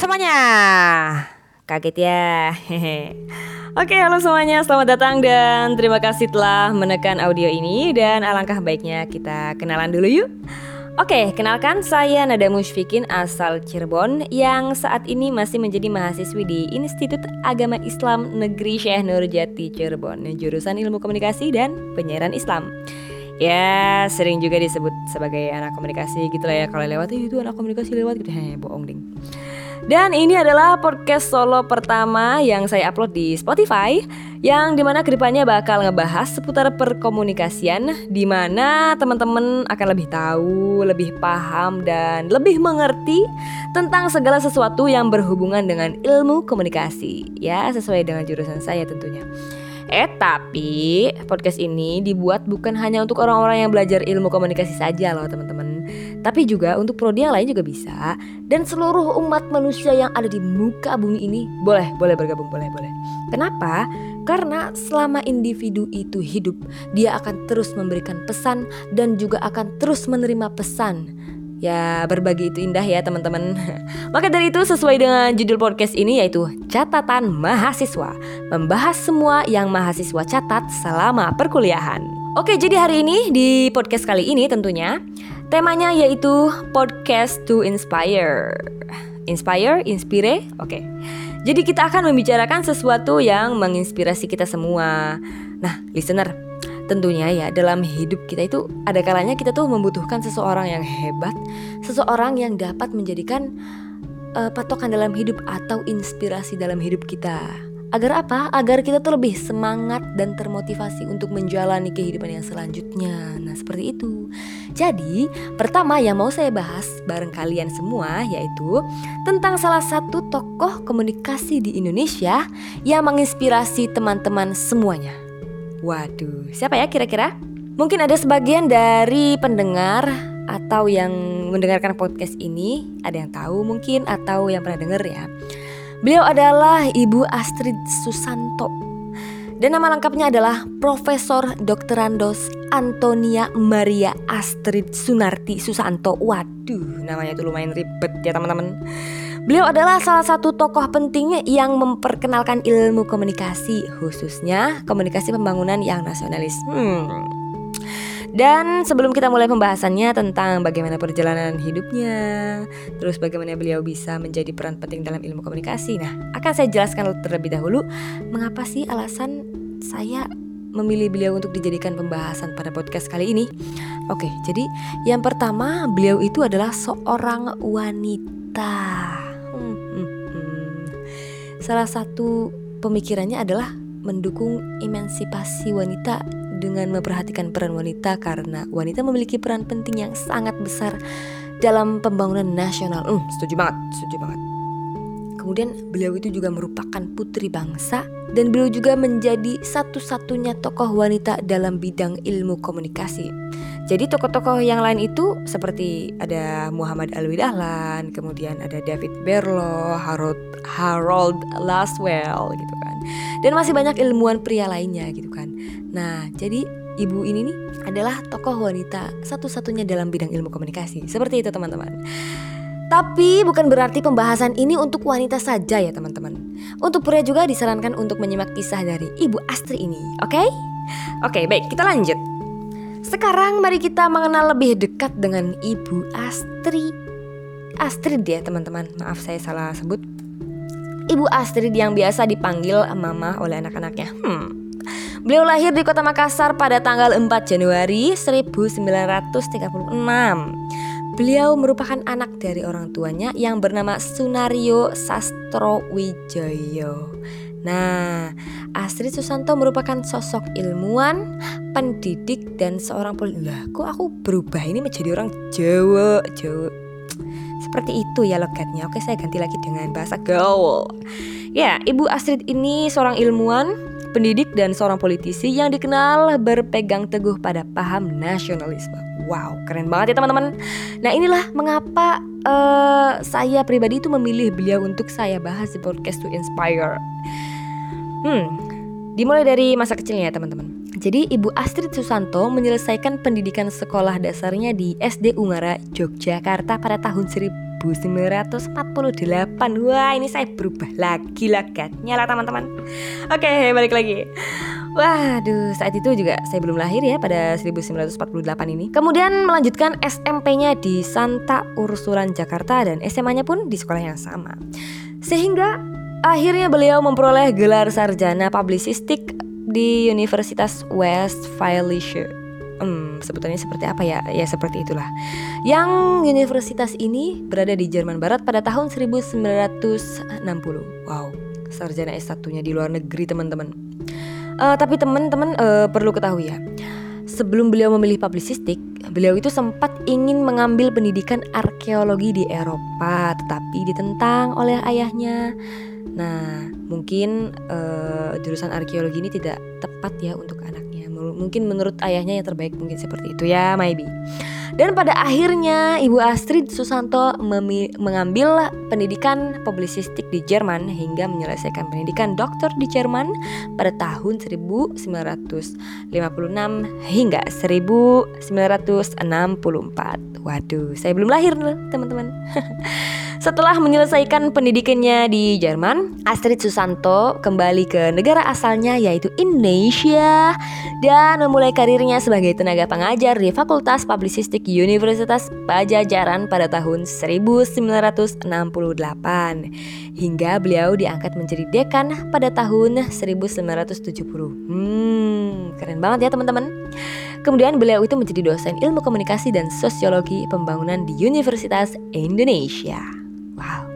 semuanya. Kaget ya. Oke, halo semuanya. Selamat datang dan terima kasih telah menekan audio ini dan alangkah baiknya kita kenalan dulu yuk. Oke, kenalkan saya Nada Musyfikin asal Cirebon yang saat ini masih menjadi mahasiswi di Institut Agama Islam Negeri Syekh Nurjati Cirebon, jurusan Ilmu Komunikasi dan Penyiaran Islam. Ya, sering juga disebut sebagai anak komunikasi gitu lah ya kalau lewat itu anak komunikasi lewat gitu. Heh, bohong ding. Dan ini adalah podcast solo pertama yang saya upload di Spotify yang di mana ke depannya bakal ngebahas seputar perkomunikasian di mana teman-teman akan lebih tahu, lebih paham dan lebih mengerti tentang segala sesuatu yang berhubungan dengan ilmu komunikasi ya sesuai dengan jurusan saya tentunya. Eh tapi podcast ini dibuat bukan hanya untuk orang-orang yang belajar ilmu komunikasi saja loh teman-teman. Tapi juga untuk prodi yang lain juga bisa. Dan seluruh umat manusia yang ada di muka bumi ini Boleh, boleh bergabung, boleh, boleh. Kenapa? Karena selama individu itu hidup Dia akan terus memberikan pesan dan juga akan terus menerima pesan Ya berbagi itu indah ya teman-teman. Maka dari itu sesuai dengan judul podcast ini yaitu Catatan Mahasiswa. Membahas semua yang mahasiswa catat selama perkuliahan. Oke jadi hari ini di podcast kali ini tentunya Temanya yaitu Podcast to Inspire. Inspire, inspire, oke. Jadi kita akan membicarakan sesuatu yang menginspirasi kita semua. Nah listener tentunya ya dalam hidup kita itu ada kalanya kita tuh membutuhkan seseorang yang hebat, seseorang yang dapat menjadikan uh, patokan dalam hidup atau inspirasi dalam hidup kita. Agar apa? Agar kita tuh lebih semangat dan termotivasi untuk menjalani kehidupan yang selanjutnya. Nah, seperti itu. Jadi, pertama yang mau saya bahas bareng kalian semua yaitu tentang salah satu tokoh komunikasi di Indonesia yang menginspirasi teman-teman semuanya. Waduh, siapa ya kira-kira? Mungkin ada sebagian dari pendengar atau yang mendengarkan podcast ini ada yang tahu mungkin atau yang pernah dengar ya. Beliau adalah Ibu Astrid Susanto. Dan nama lengkapnya adalah Profesor Dr. Andos Antonia Maria Astrid Sunarti Susanto. Waduh, namanya itu lumayan ribet ya teman-teman. Beliau adalah salah satu tokoh penting yang memperkenalkan ilmu komunikasi, khususnya komunikasi pembangunan yang nasionalis. Hmm. Dan sebelum kita mulai pembahasannya tentang bagaimana perjalanan hidupnya, terus bagaimana beliau bisa menjadi peran penting dalam ilmu komunikasi. Nah, akan saya jelaskan terlebih dahulu mengapa sih alasan saya memilih beliau untuk dijadikan pembahasan pada podcast kali ini. Oke, jadi yang pertama beliau itu adalah seorang wanita. Salah satu pemikirannya adalah mendukung emansipasi wanita dengan memperhatikan peran wanita karena wanita memiliki peran penting yang sangat besar dalam pembangunan nasional. Hmm, setuju banget, setuju banget. Kemudian beliau itu juga merupakan putri bangsa dan beliau juga menjadi satu-satunya tokoh wanita dalam bidang ilmu komunikasi. Jadi tokoh-tokoh yang lain itu seperti ada Muhammad Alwi Dahlan, kemudian ada David Berlo, Harold Harold Laswell gitu kan. Dan masih banyak ilmuwan pria lainnya gitu kan. Nah, jadi ibu ini nih adalah tokoh wanita satu-satunya dalam bidang ilmu komunikasi. Seperti itu teman-teman. Tapi bukan berarti pembahasan ini untuk wanita saja ya teman-teman. Untuk pria juga disarankan untuk menyimak kisah dari Ibu Astri ini, oke? Okay? Oke, okay, baik, kita lanjut. Sekarang mari kita mengenal lebih dekat dengan Ibu Astrid. Astrid ya teman-teman, maaf saya salah sebut. Ibu Astrid yang biasa dipanggil Mama oleh anak-anaknya. Hmm. Beliau lahir di kota Makassar pada tanggal 4 Januari 1936. Beliau merupakan anak dari orang tuanya yang bernama Sunario Sastro Wijoyo. Nah, Astrid Susanto merupakan sosok ilmuwan, pendidik dan seorang politik. Lah, kok aku berubah ini menjadi orang Jawa, Jawa. Seperti itu ya logatnya. Oke, saya ganti lagi dengan bahasa gaul. Ya, Ibu Astrid ini seorang ilmuwan, pendidik dan seorang politisi yang dikenal berpegang teguh pada paham nasionalisme. Wow, keren banget ya teman-teman. Nah, inilah mengapa uh, saya pribadi itu memilih beliau untuk saya bahas di podcast to inspire. Hmm, dimulai dari masa kecilnya ya teman-teman. Jadi Ibu Astrid Susanto menyelesaikan pendidikan sekolah dasarnya di SD Umara, Yogyakarta pada tahun 1948 Wah ini saya berubah lagi lah Nyala teman-teman Oke balik lagi Waduh, saat itu juga saya belum lahir ya pada 1948 ini. Kemudian melanjutkan SMP-nya di Santa Ursulan Jakarta dan SMA-nya pun di sekolah yang sama. Sehingga akhirnya beliau memperoleh gelar sarjana publisistik di Universitas Westfalia. Sebutannya seperti apa ya? Ya seperti itulah. Yang universitas ini berada di Jerman Barat pada tahun 1960. Wow, sarjana S1-nya di luar negeri teman-teman. Uh, tapi teman-teman uh, perlu ketahui ya, sebelum beliau memilih publisistik, beliau itu sempat ingin mengambil pendidikan arkeologi di Eropa, tetapi ditentang oleh ayahnya. Nah, mungkin uh, jurusan arkeologi ini tidak tepat ya untuk anaknya. Mungkin menurut ayahnya yang terbaik mungkin seperti itu ya, maybe. Dan pada akhirnya Ibu Astrid Susanto mengambil pendidikan publisistik di Jerman hingga menyelesaikan pendidikan dokter di Jerman pada tahun 1956 hingga 1964. Waduh, saya belum lahir loh teman-teman. Setelah menyelesaikan pendidikannya di Jerman, Astrid Susanto kembali ke negara asalnya yaitu Indonesia dan memulai karirnya sebagai tenaga pengajar di Fakultas Publisistik Universitas Pajajaran pada tahun 1968 hingga beliau diangkat menjadi dekan pada tahun 1970. Hmm, keren banget ya teman-teman. Kemudian beliau itu menjadi dosen ilmu komunikasi dan sosiologi pembangunan di Universitas Indonesia. Wow,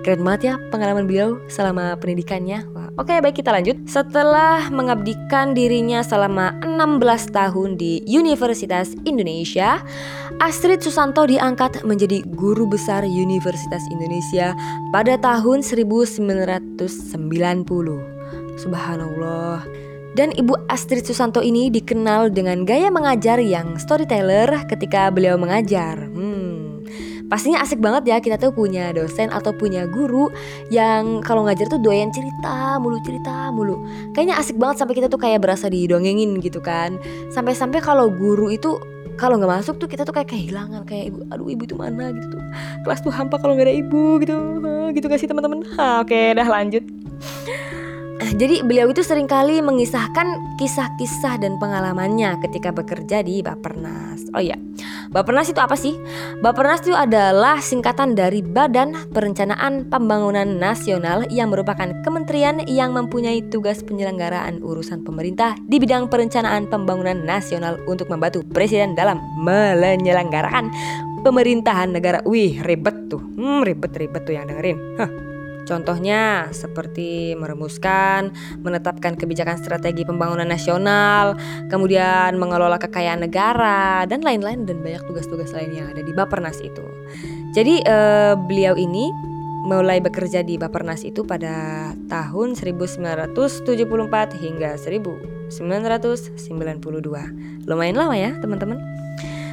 keren banget ya pengalaman beliau selama pendidikannya. Wow. Oke, baik kita lanjut. Setelah mengabdikan dirinya selama 16 tahun di Universitas Indonesia, Astrid Susanto diangkat menjadi guru besar Universitas Indonesia pada tahun 1990. Subhanallah. Dan Ibu Astrid Susanto ini dikenal dengan gaya mengajar yang storyteller ketika beliau mengajar. Hmm, pastinya asik banget ya kita tuh punya dosen atau punya guru yang kalau ngajar tuh doyan cerita mulu cerita mulu. Kayaknya asik banget sampai kita tuh kayak berasa didongengin gitu kan. Sampai-sampai kalau guru itu kalau nggak masuk tuh kita tuh kayak kehilangan kayak ibu aduh ibu itu mana? gitu tuh. Kelas tuh hampa kalau nggak ada ibu gitu. Gitu gak sih teman-teman? Oke dah lanjut jadi beliau itu sering kali mengisahkan kisah-kisah dan pengalamannya ketika bekerja di Bapernas. Oh iya, Bapernas itu apa sih? Bapernas itu adalah singkatan dari Badan Perencanaan Pembangunan Nasional yang merupakan kementerian yang mempunyai tugas penyelenggaraan urusan pemerintah di bidang perencanaan pembangunan nasional untuk membantu presiden dalam menyelenggarakan pemerintahan negara. Wih, ribet tuh. Hmm, ribet-ribet tuh yang dengerin. Huh. Contohnya seperti merumuskan, menetapkan kebijakan strategi pembangunan nasional, kemudian mengelola kekayaan negara dan lain-lain dan banyak tugas-tugas lain yang ada di Bapernas itu. Jadi eh, beliau ini mulai bekerja di Bapernas itu pada tahun 1974 hingga 1992. Lumayan lama ya, teman-teman.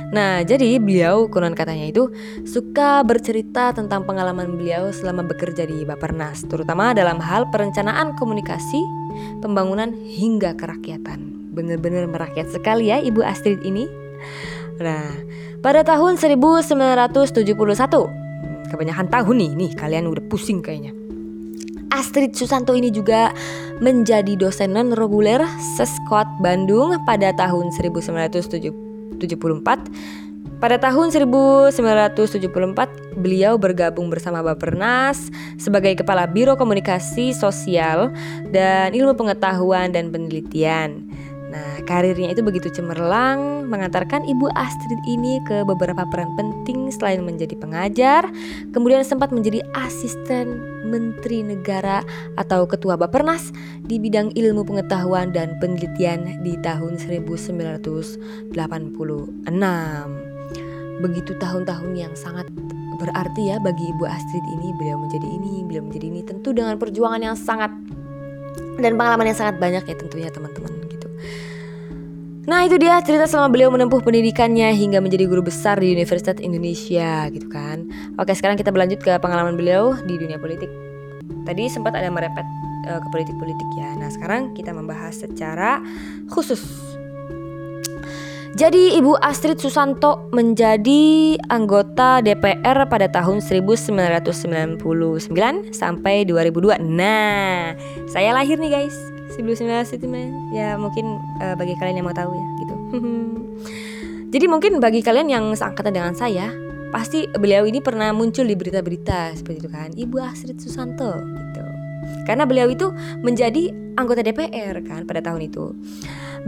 Nah, jadi beliau konon katanya itu suka bercerita tentang pengalaman beliau selama bekerja di Bapernas, terutama dalam hal perencanaan komunikasi, pembangunan hingga kerakyatan. Benar-benar merakyat sekali ya Ibu Astrid ini. Nah, pada tahun 1971, kebanyakan tahun nih, nih kalian udah pusing kayaknya. Astrid Susanto ini juga menjadi dosen non reguler Seskot Bandung pada tahun 1970 pada tahun 1974, beliau bergabung bersama Bapernas sebagai Kepala Biro Komunikasi Sosial dan Ilmu Pengetahuan dan Penelitian. Nah, karirnya itu begitu cemerlang, mengantarkan Ibu Astrid ini ke beberapa peran penting selain menjadi pengajar, kemudian sempat menjadi asisten Menteri Negara atau Ketua Bapernas di bidang ilmu pengetahuan dan penelitian di tahun 1986. Begitu tahun-tahun yang sangat berarti ya bagi Ibu Astrid ini, beliau menjadi ini, beliau menjadi ini, tentu dengan perjuangan yang sangat dan pengalaman yang sangat banyak ya tentunya teman-teman. Nah itu dia cerita selama beliau menempuh pendidikannya hingga menjadi guru besar di Universitas Indonesia gitu kan Oke sekarang kita berlanjut ke pengalaman beliau di dunia politik Tadi sempat ada merepet uh, ke politik-politik ya. Nah, sekarang kita membahas secara khusus. Jadi Ibu Astrid Susanto menjadi anggota DPR pada tahun 1999 sampai 2002. Nah, saya lahir nih guys. 1999 ya mungkin uh, bagi kalian yang mau tahu ya gitu. Jadi mungkin bagi kalian yang seangkatan dengan saya, pasti beliau ini pernah muncul di berita-berita seperti itu kan. Ibu Astrid Susanto gitu karena beliau itu menjadi anggota DPR kan pada tahun itu.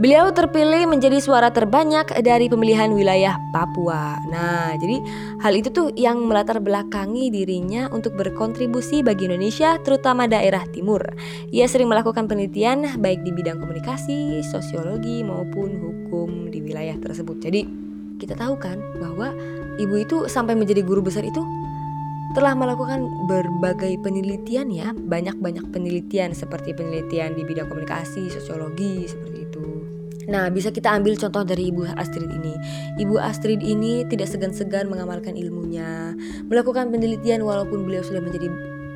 Beliau terpilih menjadi suara terbanyak dari pemilihan wilayah Papua. Nah jadi hal itu tuh yang melatar belakangi dirinya untuk berkontribusi bagi Indonesia terutama daerah timur. Ia sering melakukan penelitian baik di bidang komunikasi sosiologi maupun hukum di wilayah tersebut. Jadi kita tahu kan bahwa ibu itu sampai menjadi guru besar itu telah melakukan berbagai penelitian ya, banyak-banyak penelitian seperti penelitian di bidang komunikasi, sosiologi seperti itu. Nah, bisa kita ambil contoh dari Ibu Astrid ini. Ibu Astrid ini tidak segan-segan mengamalkan ilmunya, melakukan penelitian walaupun beliau sudah menjadi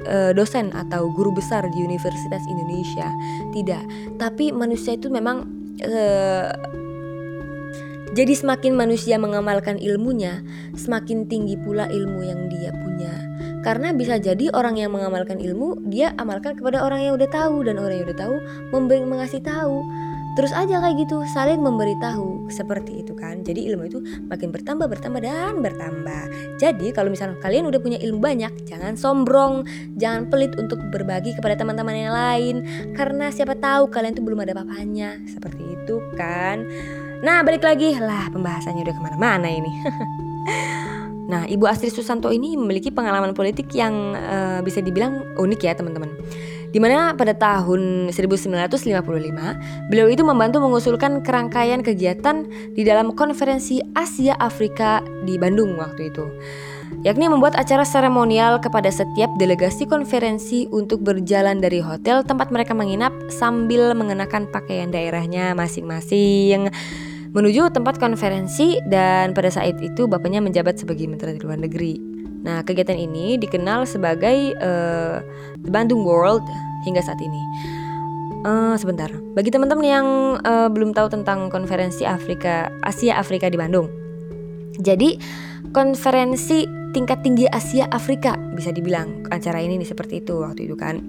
uh, dosen atau guru besar di Universitas Indonesia. Tidak, tapi manusia itu memang uh, jadi semakin manusia mengamalkan ilmunya, semakin tinggi pula ilmu yang dia punya. Karena bisa jadi orang yang mengamalkan ilmu, dia amalkan kepada orang yang udah tahu dan orang yang udah tahu memberi mengasih tahu. Terus aja kayak gitu, saling memberitahu seperti itu kan. Jadi ilmu itu makin bertambah, bertambah dan bertambah. Jadi kalau misalnya kalian udah punya ilmu banyak, jangan sombong, jangan pelit untuk berbagi kepada teman-teman yang lain. Karena siapa tahu kalian tuh belum ada apa-apanya. Seperti itu kan. Nah balik lagi lah pembahasannya udah ke mana-mana ini Nah Ibu Astrid Susanto ini memiliki pengalaman politik yang uh, bisa dibilang unik ya teman-teman. Di mana pada tahun 1955 beliau itu membantu mengusulkan kerangkaian kegiatan di dalam konferensi Asia Afrika di Bandung waktu itu. Yakni membuat acara seremonial kepada setiap delegasi konferensi untuk berjalan dari hotel tempat mereka menginap sambil mengenakan pakaian daerahnya masing-masing menuju tempat konferensi dan pada saat itu bapaknya menjabat sebagai menteri luar negeri. Nah, kegiatan ini dikenal sebagai uh, The Bandung World hingga saat ini. Uh, sebentar, bagi teman-teman yang uh, belum tahu tentang konferensi Afrika Asia Afrika di Bandung. Jadi, konferensi tingkat tinggi Asia Afrika bisa dibilang acara ini nih seperti itu waktu itu kan.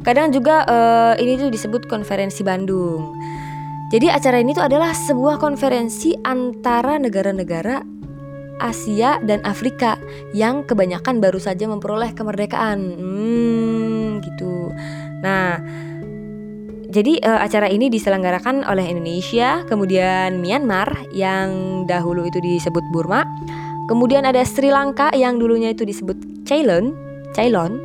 Kadang juga uh, ini tuh disebut konferensi Bandung. Jadi acara ini tuh adalah sebuah konferensi antara negara-negara Asia dan Afrika yang kebanyakan baru saja memperoleh kemerdekaan. Hmm, gitu. Nah, jadi uh, acara ini diselenggarakan oleh Indonesia, kemudian Myanmar yang dahulu itu disebut Burma, kemudian ada Sri Lanka yang dulunya itu disebut Ceylon, Ceylon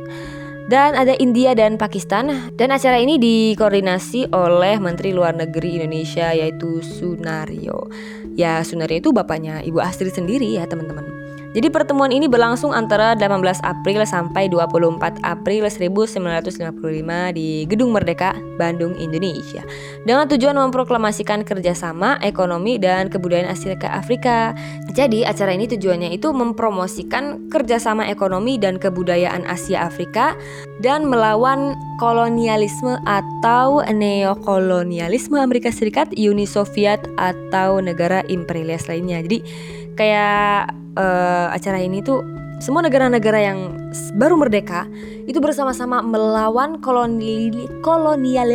dan ada India dan Pakistan dan acara ini dikoordinasi oleh Menteri Luar Negeri Indonesia yaitu Sunario. Ya Sunario itu bapaknya Ibu Astrid sendiri ya teman-teman. Jadi pertemuan ini berlangsung antara 18 April sampai 24 April 1955 di Gedung Merdeka, Bandung, Indonesia. Dengan tujuan memproklamasikan kerjasama ekonomi dan kebudayaan Asia ke Afrika. Jadi acara ini tujuannya itu mempromosikan kerjasama ekonomi dan kebudayaan Asia Afrika dan melawan kolonialisme atau neokolonialisme Amerika Serikat, Uni Soviet atau negara imperialis lainnya. Jadi kayak uh, acara ini tuh semua negara-negara yang baru merdeka itu bersama-sama melawan koloni kolonial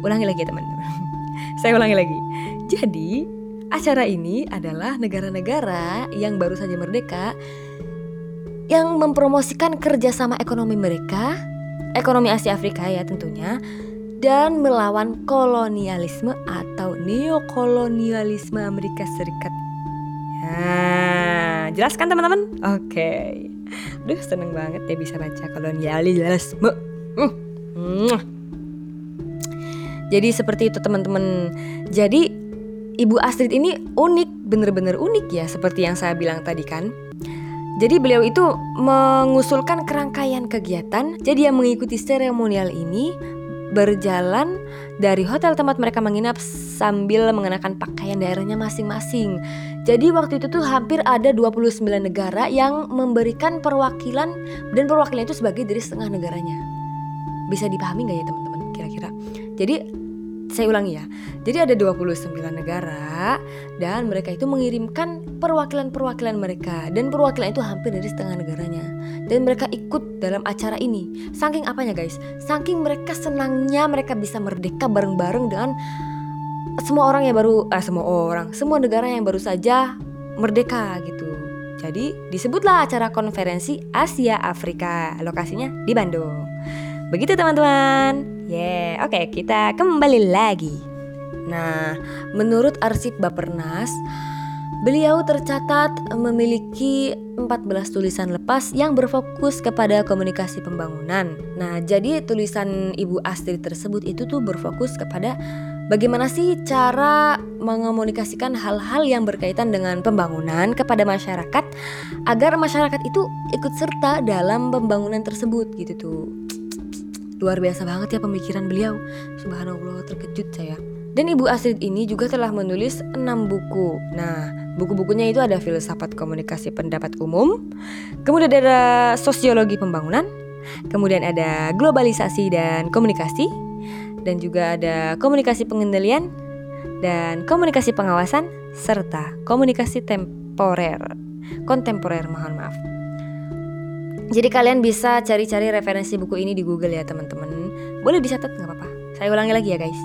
ulangi lagi ya teman. Saya ulangi lagi. Jadi acara ini adalah negara-negara yang baru saja merdeka yang mempromosikan kerjasama ekonomi mereka ekonomi Asia Afrika ya tentunya dan melawan kolonialisme atau neokolonialisme Amerika Serikat Nah, jelas kan teman-teman? Oke. Okay. Duh, seneng banget ya bisa baca kolonialisme. Uh. Jadi seperti itu teman-teman. Jadi Ibu Astrid ini unik, bener-bener unik ya seperti yang saya bilang tadi kan. Jadi beliau itu mengusulkan kerangkaian kegiatan. Jadi yang mengikuti seremonial ini berjalan dari hotel tempat mereka menginap sambil mengenakan pakaian daerahnya masing-masing. Jadi waktu itu tuh hampir ada 29 negara yang memberikan perwakilan dan perwakilan itu sebagai dari setengah negaranya. bisa dipahami nggak ya teman-teman kira-kira jadi saya ulangi ya. Jadi ada 29 negara dan mereka itu mengirimkan perwakilan-perwakilan mereka dan perwakilan itu hampir dari setengah negaranya. Dan mereka ikut dalam acara ini. Saking apanya guys? Saking mereka senangnya mereka bisa merdeka bareng-bareng dengan semua orang yang baru eh semua orang, semua negara yang baru saja merdeka gitu. Jadi disebutlah acara konferensi Asia Afrika. Lokasinya di Bandung. Begitu teman-teman. Yeah, oke okay, kita kembali lagi. Nah, menurut arsip Bapernas, beliau tercatat memiliki 14 tulisan lepas yang berfokus kepada komunikasi pembangunan. Nah, jadi tulisan Ibu Astrid tersebut itu tuh berfokus kepada bagaimana sih cara mengomunikasikan hal-hal yang berkaitan dengan pembangunan kepada masyarakat agar masyarakat itu ikut serta dalam pembangunan tersebut gitu tuh. Luar biasa banget ya pemikiran beliau. Subhanallah, terkejut saya. Dan Ibu Astrid ini juga telah menulis 6 buku. Nah, buku-bukunya itu ada filsafat komunikasi pendapat umum, kemudian ada sosiologi pembangunan, kemudian ada globalisasi dan komunikasi, dan juga ada komunikasi pengendalian, dan komunikasi pengawasan, serta komunikasi temporer. Kontemporer, mohon maaf. Jadi kalian bisa cari-cari referensi buku ini di Google ya teman-teman. Boleh dicatat nggak apa-apa. Saya ulangi lagi ya guys.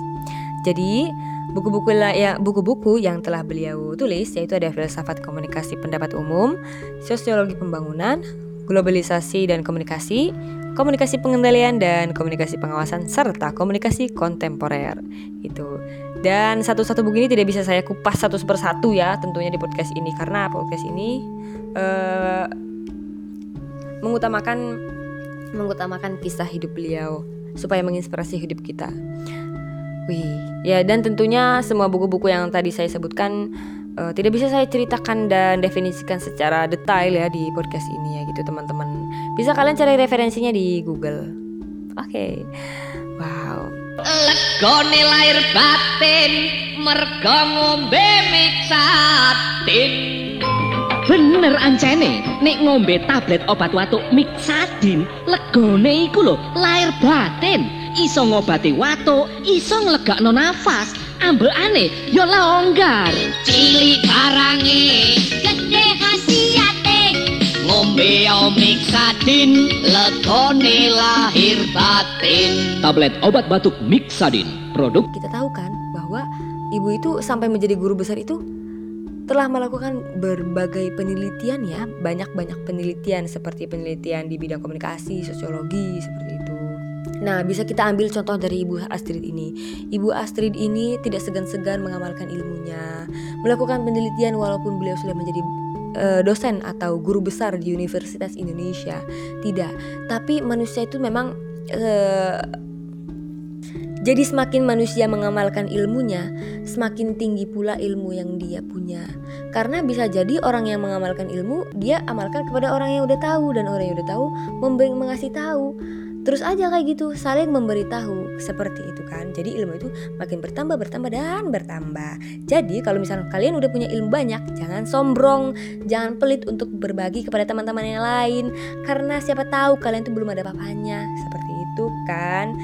Jadi buku-buku ya buku-buku yang telah beliau tulis yaitu ada filsafat komunikasi pendapat umum, sosiologi pembangunan, globalisasi dan komunikasi, komunikasi pengendalian dan komunikasi pengawasan serta komunikasi kontemporer itu. Dan satu-satu buku ini tidak bisa saya kupas satu persatu ya tentunya di podcast ini karena podcast ini uh, mengutamakan mengutamakan kisah hidup beliau supaya menginspirasi hidup kita. Wih, ya dan tentunya semua buku-buku yang tadi saya sebutkan uh, tidak bisa saya ceritakan dan definisikan secara detail ya di podcast ini ya gitu teman-teman. Bisa kalian cari referensinya di Google. Oke. Okay. Wow. Legone lahir batin mergo ngombe mixatin bener ancene nek ngombe tablet obat watuk mixadin legone iku lho lahir batin iso ngobati watuk iso nglegakno nafas ambekane ya longgar cilik barange gede khasiate ngombe mixadin legone lahir batin tablet obat batuk mixadin produk kita tahu kan bahwa ibu itu sampai menjadi guru besar itu telah melakukan berbagai penelitian ya, banyak-banyak penelitian seperti penelitian di bidang komunikasi, sosiologi seperti itu. Nah, bisa kita ambil contoh dari Ibu Astrid ini. Ibu Astrid ini tidak segan-segan mengamalkan ilmunya, melakukan penelitian walaupun beliau sudah menjadi uh, dosen atau guru besar di Universitas Indonesia. Tidak, tapi manusia itu memang uh, jadi semakin manusia mengamalkan ilmunya, semakin tinggi pula ilmu yang dia punya. Karena bisa jadi orang yang mengamalkan ilmu, dia amalkan kepada orang yang udah tahu dan orang yang udah tahu memberi mengasih tahu. Terus aja kayak gitu, saling memberitahu seperti itu kan. Jadi ilmu itu makin bertambah, bertambah dan bertambah. Jadi kalau misalnya kalian udah punya ilmu banyak, jangan sombong, jangan pelit untuk berbagi kepada teman-teman yang lain. Karena siapa tahu kalian itu belum ada apa-apanya. Seperti itu kan.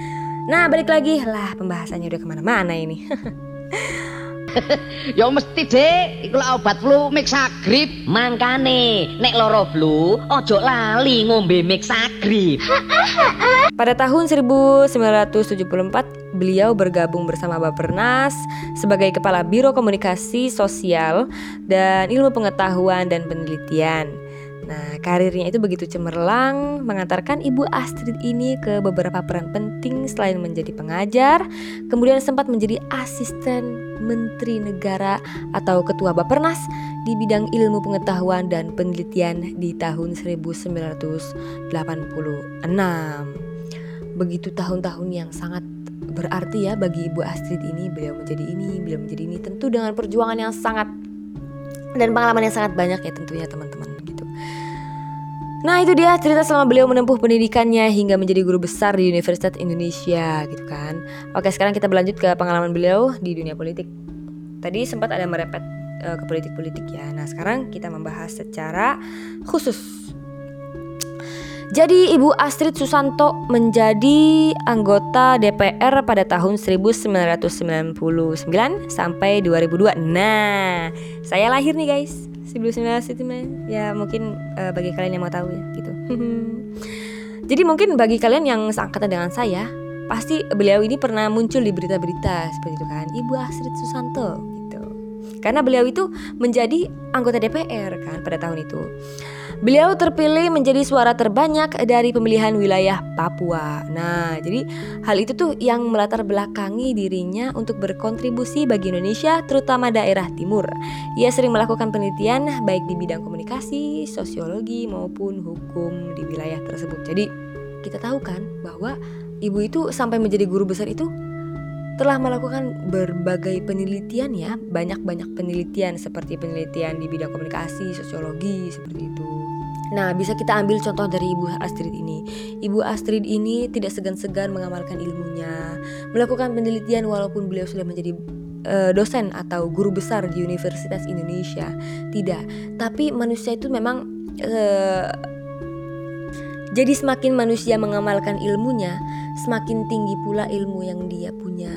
Nah balik lagi lah pembahasannya udah ke mana-mana ini Ya mesti dek, iku obat flu mixagrip Mangkane, nek loro flu, ojo lali ngombe mixagrip Pada tahun 1974, beliau bergabung bersama Bapernas sebagai Kepala Biro Komunikasi Sosial dan Ilmu Pengetahuan dan Penelitian Nah, karirnya itu begitu cemerlang, mengantarkan Ibu Astrid ini ke beberapa peran penting selain menjadi pengajar, kemudian sempat menjadi asisten Menteri Negara atau Ketua Bapernas di bidang ilmu pengetahuan dan penelitian di tahun 1986. Begitu tahun-tahun yang sangat berarti ya bagi Ibu Astrid ini, beliau menjadi ini, beliau menjadi ini, tentu dengan perjuangan yang sangat dan pengalaman yang sangat banyak ya tentunya teman-teman. Nah itu dia cerita selama beliau menempuh pendidikannya hingga menjadi guru besar di Universitas Indonesia gitu kan. Oke sekarang kita berlanjut ke pengalaman beliau di dunia politik. Tadi sempat ada merepet uh, ke politik-politik ya. Nah sekarang kita membahas secara khusus Jadi Ibu Astrid Susanto menjadi anggota DPR pada tahun 1999 sampai 2002. Nah, saya lahir nih guys. 1999. Ya mungkin uh, bagi kalian yang mau tahu ya gitu. Jadi mungkin bagi kalian yang seangkatan dengan saya, pasti beliau ini pernah muncul di berita-berita seperti itu kan. Ibu Astrid Susanto gitu. Karena beliau itu menjadi anggota DPR kan pada tahun itu. Beliau terpilih menjadi suara terbanyak dari pemilihan wilayah Papua. Nah, jadi hal itu tuh yang melatar belakangi dirinya untuk berkontribusi bagi Indonesia, terutama daerah timur. Ia sering melakukan penelitian baik di bidang komunikasi, sosiologi maupun hukum di wilayah tersebut. Jadi, kita tahu kan bahwa ibu itu sampai menjadi guru besar itu telah melakukan berbagai penelitian ya, banyak-banyak penelitian seperti penelitian di bidang komunikasi, sosiologi seperti itu. Nah, bisa kita ambil contoh dari Ibu Astrid ini. Ibu Astrid ini tidak segan-segan mengamalkan ilmunya, melakukan penelitian walaupun beliau sudah menjadi uh, dosen atau guru besar di Universitas Indonesia. Tidak, tapi manusia itu memang uh, jadi semakin manusia mengamalkan ilmunya, semakin tinggi pula ilmu yang dia punya.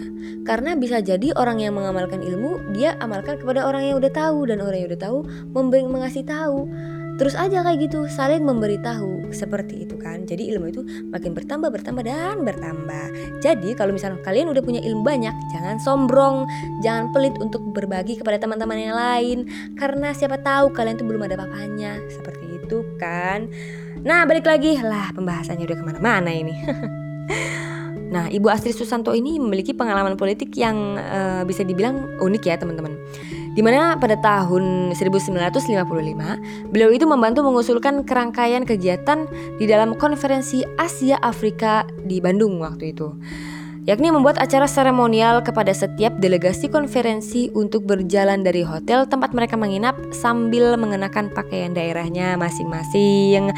Karena bisa jadi orang yang mengamalkan ilmu, dia amalkan kepada orang yang udah tahu dan orang yang udah tahu memberi mengasih tahu terus aja kayak gitu saling memberitahu. Seperti itu kan. Jadi ilmu itu makin bertambah bertambah dan bertambah. Jadi kalau misalnya kalian udah punya ilmu banyak jangan sombong jangan pelit untuk berbagi kepada teman-teman yang lain. Karena siapa tahu kalian tuh belum ada papanya seperti itu kan. Nah balik lagi. Lah pembahasannya udah ke mana-mana ini? Nah, Ibu Astrid Susanto ini memiliki pengalaman politik yang uh, bisa dibilang unik ya, teman-teman di mana pada tahun 1955 beliau itu membantu mengusulkan kerangkaian kegiatan di dalam konferensi Asia Afrika di Bandung waktu itu yakni membuat acara seremonial kepada setiap delegasi konferensi untuk berjalan dari hotel tempat mereka menginap sambil mengenakan pakaian daerahnya masing-masing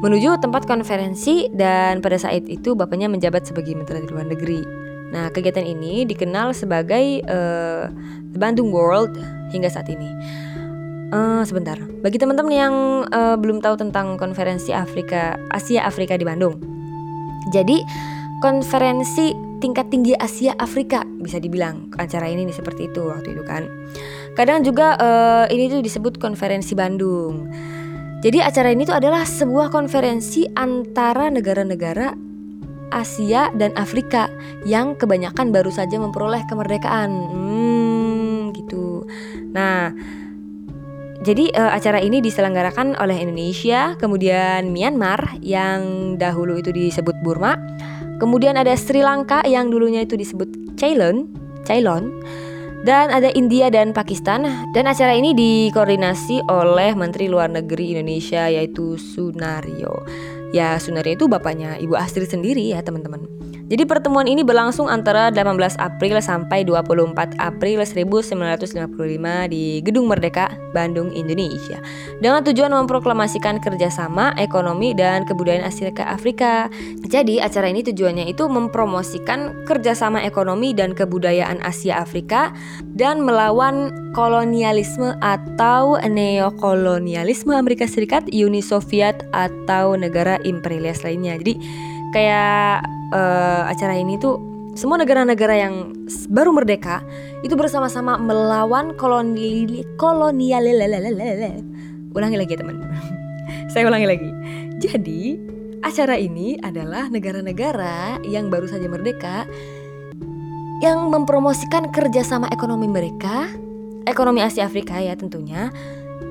menuju tempat konferensi dan pada saat itu bapaknya menjabat sebagai menteri luar negeri. Nah, kegiatan ini dikenal sebagai uh, Bandung World hingga saat ini. Uh, sebentar, bagi teman-teman yang uh, belum tahu tentang konferensi Afrika Asia Afrika di Bandung. Jadi, konferensi tingkat tinggi Asia Afrika bisa dibilang acara ini nih seperti itu waktu itu kan. Kadang juga uh, ini tuh disebut konferensi Bandung. Jadi acara ini tuh adalah sebuah konferensi antara negara-negara Asia dan Afrika yang kebanyakan baru saja memperoleh kemerdekaan. Hmm, gitu. Nah, jadi uh, acara ini diselenggarakan oleh Indonesia, kemudian Myanmar yang dahulu itu disebut Burma, kemudian ada Sri Lanka yang dulunya itu disebut Ceylon, Ceylon, dan ada India dan Pakistan. Dan acara ini dikoordinasi oleh Menteri Luar Negeri Indonesia yaitu Sunario. Ya Sunario itu bapaknya Ibu Astrid sendiri ya teman-teman. Jadi pertemuan ini berlangsung antara 18 April sampai 24 April 1955 di Gedung Merdeka, Bandung, Indonesia. Dengan tujuan memproklamasikan kerjasama ekonomi dan kebudayaan Asia ke Afrika. Jadi acara ini tujuannya itu mempromosikan kerjasama ekonomi dan kebudayaan Asia Afrika dan melawan kolonialisme atau neokolonialisme Amerika Serikat, Uni Soviet atau negara imperialis lainnya. Jadi kayak uh, acara ini tuh semua negara-negara yang baru merdeka itu bersama-sama melawan koloni kolonial ulangi lagi ya teman. Saya ulangi lagi. Jadi acara ini adalah negara-negara yang baru saja merdeka yang mempromosikan kerjasama ekonomi mereka ekonomi Asia Afrika ya tentunya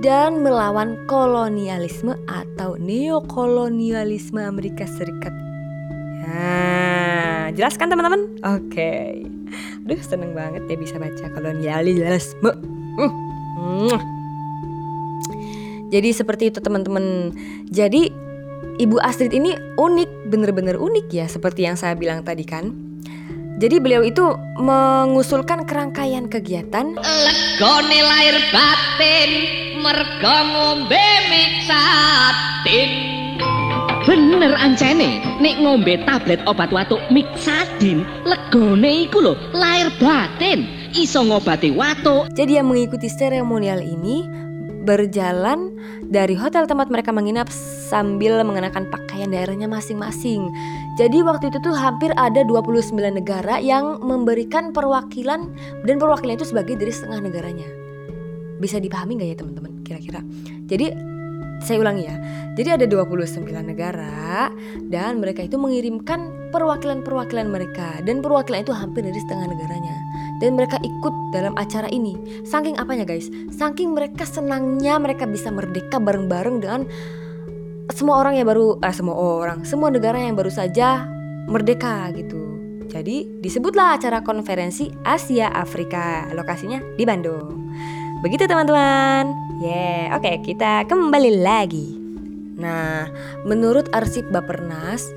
dan melawan kolonialisme atau neokolonialisme Amerika Serikat Nah, jelaskan teman-teman? Oke. Okay. Aduh, seneng banget ya bisa baca kolonialisme. Hmm. Jadi seperti itu teman-teman. Jadi Ibu Astrid ini unik, bener-bener unik ya seperti yang saya bilang tadi kan. Jadi beliau itu mengusulkan kerangkaian kegiatan Legone lahir batin mergo ngombe mixatin Bener ancene, nek ngombe tablet obat watuk Mixadin, legone iku lho lahir batin, iso ngobati watuk. Jadi yang mengikuti seremonial ini berjalan dari hotel tempat mereka menginap sambil mengenakan pakaian daerahnya masing-masing. Jadi waktu itu tuh hampir ada 29 negara yang memberikan perwakilan dan perwakilan itu sebagai dari setengah negaranya. Bisa dipahami nggak ya teman-teman kira-kira? Jadi saya ulangi ya. Jadi ada 29 negara dan mereka itu mengirimkan perwakilan-perwakilan mereka dan perwakilan itu hampir dari setengah negaranya. Dan mereka ikut dalam acara ini. Saking apanya guys? Saking mereka senangnya mereka bisa merdeka bareng-bareng dengan semua orang yang baru eh, semua orang, semua negara yang baru saja merdeka gitu. Jadi disebutlah acara konferensi Asia Afrika. Lokasinya di Bandung. Begitu teman-teman. Yeah, oke okay, kita kembali lagi. Nah, menurut arsip Bapernas,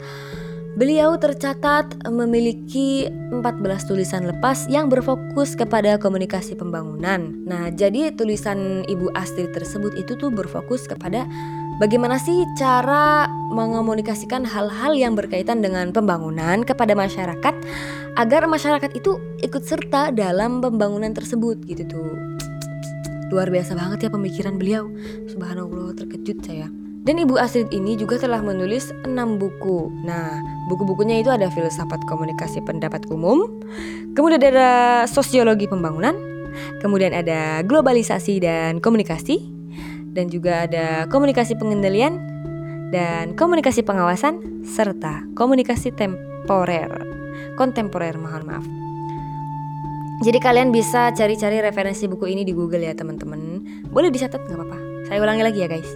beliau tercatat memiliki 14 tulisan lepas yang berfokus kepada komunikasi pembangunan. Nah, jadi tulisan Ibu Astrid tersebut itu tuh berfokus kepada bagaimana sih cara mengomunikasikan hal-hal yang berkaitan dengan pembangunan kepada masyarakat agar masyarakat itu ikut serta dalam pembangunan tersebut gitu tuh. Luar biasa banget ya pemikiran beliau. Subhanallah terkejut saya. Dan Ibu Astrid ini juga telah menulis 6 buku. Nah, buku-bukunya itu ada filsafat komunikasi pendapat umum, kemudian ada sosiologi pembangunan, kemudian ada globalisasi dan komunikasi, dan juga ada komunikasi pengendalian dan komunikasi pengawasan serta komunikasi temporer. Kontemporer, mohon maaf. Jadi kalian bisa cari-cari referensi buku ini di Google ya teman-teman. Boleh dicatat nggak apa-apa. Saya ulangi lagi ya guys.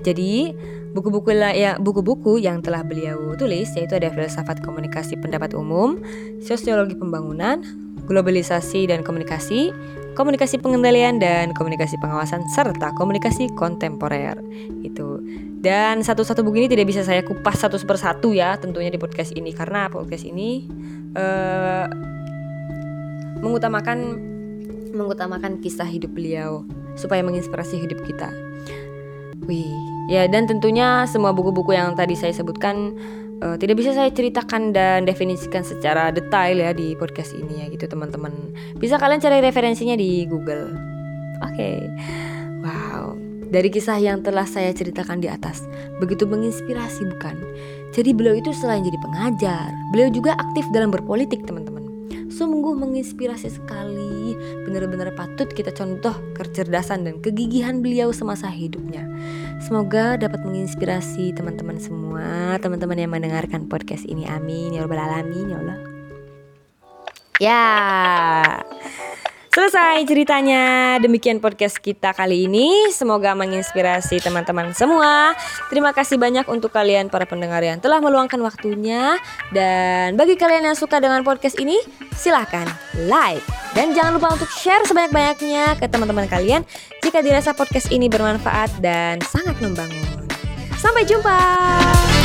Jadi buku-buku ya buku-buku yang telah beliau tulis yaitu ada filsafat komunikasi pendapat umum, sosiologi pembangunan, globalisasi dan komunikasi, komunikasi pengendalian dan komunikasi pengawasan serta komunikasi kontemporer itu. Dan satu-satu buku ini tidak bisa saya kupas satu persatu ya tentunya di podcast ini karena podcast ini uh, mengutamakan mengutamakan kisah hidup beliau supaya menginspirasi hidup kita. Wih, ya dan tentunya semua buku-buku yang tadi saya sebutkan uh, tidak bisa saya ceritakan dan definisikan secara detail ya di podcast ini ya gitu teman-teman. Bisa kalian cari referensinya di Google. Oke. Okay. Wow. Dari kisah yang telah saya ceritakan di atas, begitu menginspirasi bukan? Jadi beliau itu selain jadi pengajar, beliau juga aktif dalam berpolitik teman-teman sungguh menginspirasi sekali. Benar-benar patut kita contoh kecerdasan dan kegigihan beliau semasa hidupnya. Semoga dapat menginspirasi teman-teman semua, teman-teman yang mendengarkan podcast ini. Amin ya rabbal alamin ya Allah. Ya. Selesai ceritanya. Demikian podcast kita kali ini. Semoga menginspirasi teman-teman semua. Terima kasih banyak untuk kalian para pendengar yang telah meluangkan waktunya. Dan bagi kalian yang suka dengan podcast ini, silahkan like. Dan jangan lupa untuk share sebanyak-banyaknya ke teman-teman kalian jika dirasa podcast ini bermanfaat dan sangat membangun. Sampai jumpa.